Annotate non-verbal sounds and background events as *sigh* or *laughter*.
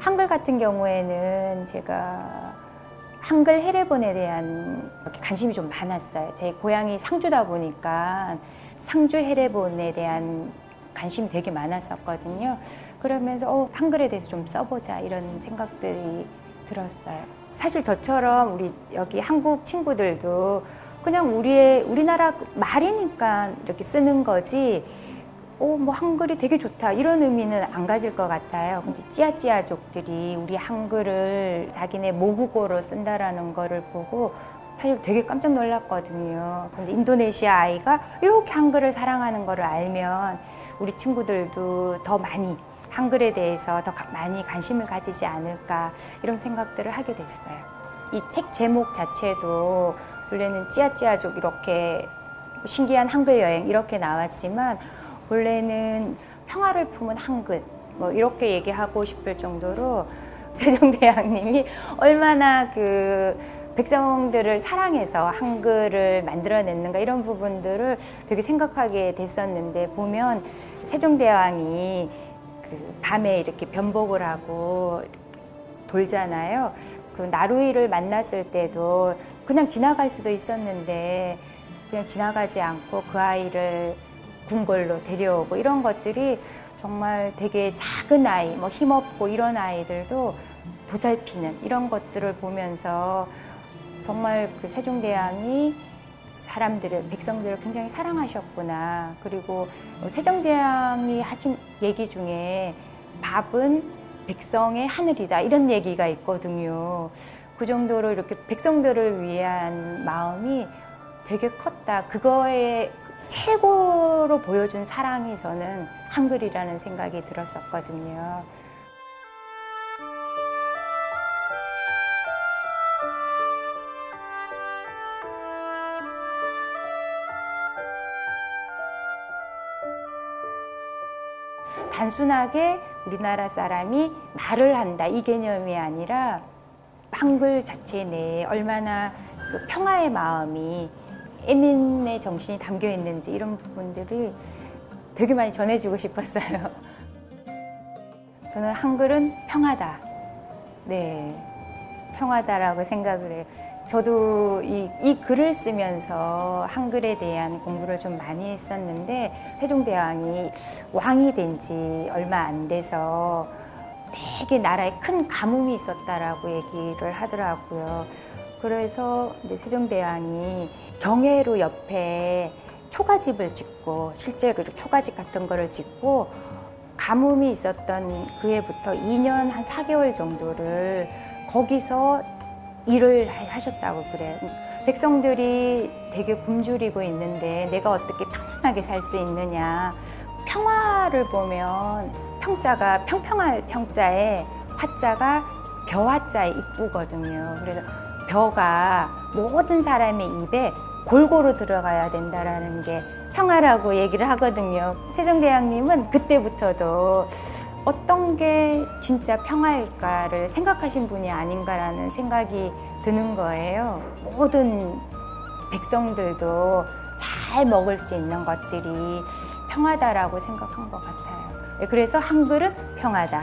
한글 같은 경우에는 제가 한글 해례본에 대한 관심이 좀 많았어요. 제 고향이 상주다 보니까 상주 해례본에 대한 관심이 되게 많았었거든요. 그러면서 어, 한글에 대해서 좀 써보자 이런 생각들이 들었어요. 사실 저처럼 우리 여기 한국 친구들도 그냥 우리의 우리나라 말이니까 이렇게 쓰는 거지. 어, 뭐 한글이 되게 좋다 이런 의미는 안 가질 것 같아요. 근데 찌아찌아족들이 우리 한글을 자기네 모국어로 쓴다라는 거를 보고 사실 되게 깜짝 놀랐거든요. 근데 인도네시아 아이가 이렇게 한글을 사랑하는 거를 알면 우리 친구들도 더 많이 한글에 대해서 더 많이 관심을 가지지 않을까 이런 생각들을 하게 됐어요. 이 책 제목 자체도 원래는 찌아찌아족 이렇게 신기한 한글 여행 이렇게 나왔지만 원래는 평화를 품은 한글 뭐 이렇게 얘기하고 싶을 정도로 *laughs* 세종대왕님이 얼마나 그 백성들을 사랑해서 한글을 만들어냈는가 이런 부분들을 되게 생각하게 됐었는데 보면 세종대왕이 그 밤에 이렇게 변복을 하고 돌잖아요. 그 나루이를 만났을 때도 그냥 지나갈 수도 있었는데 그냥 지나가지 않고 그 아이를 궁궐로 데려오고 이런 것들이 정말 되게 작은 아이, 뭐 힘없고 이런 아이들도 보살피는 이런 것들을 보면서 정말 그 세종대왕이 사람들을 백성들을 굉장히 사랑하셨구나. 그리고 세종대왕이 하신 얘기 중에 밥은 백성의 하늘이다 이런 얘기가 있거든요. 그 정도로 이렇게 백성들을 위한 마음이 되게 컸다. 그거에 최고로 보여준 사랑이 저는 한글이라는 생각이 들었었거든요. 단순하게 우리나라 사람이 말을 한다 이 개념이 아니라 한글 자체 내에 얼마나 그 평화의 마음이 애민의 정신이 담겨 있는지 이런 부분들을 되게 많이 전해주고 싶었어요. 저는 한글은 평하다. 네. 평하다라고 생각을 해요. 저도 이, 이 글을 쓰면서 한글에 대한 공부를 좀 많이 했었는데 세종대왕이 왕이 된 지 얼마 안 돼서 되게 나라에 큰 가뭄이 있었다라고 얘기를 하더라고요. 그래서 이제 세종대왕이 경회로 옆에 초가집을 짓고 실제로 초가집 같은 거를 짓고 가뭄이 있었던 그 해부터 2년 한 4개월 정도를 거기서 일을 하셨다고 그래요. 백성들이 되게 굶주리고 있는데 내가 어떻게 편안하게 살 수 있느냐. 평화를 보면 평자가 평평할 평자에 화자가 벼화자에 이쁘거든요. 그래서 벼가 모든 사람의 입에 골고루 들어가야 된다라는 게 평화라고 얘기를 하거든요. 세종대왕님은 그때부터도 어떤 게 진짜 평화일까를 생각하신 분이 아닌가라는 생각이 드는 거예요. 모든 백성들도 잘 먹을 수 있는 것들이 평화다라고 생각한 것 같아요. 그래서 한글은 평화다.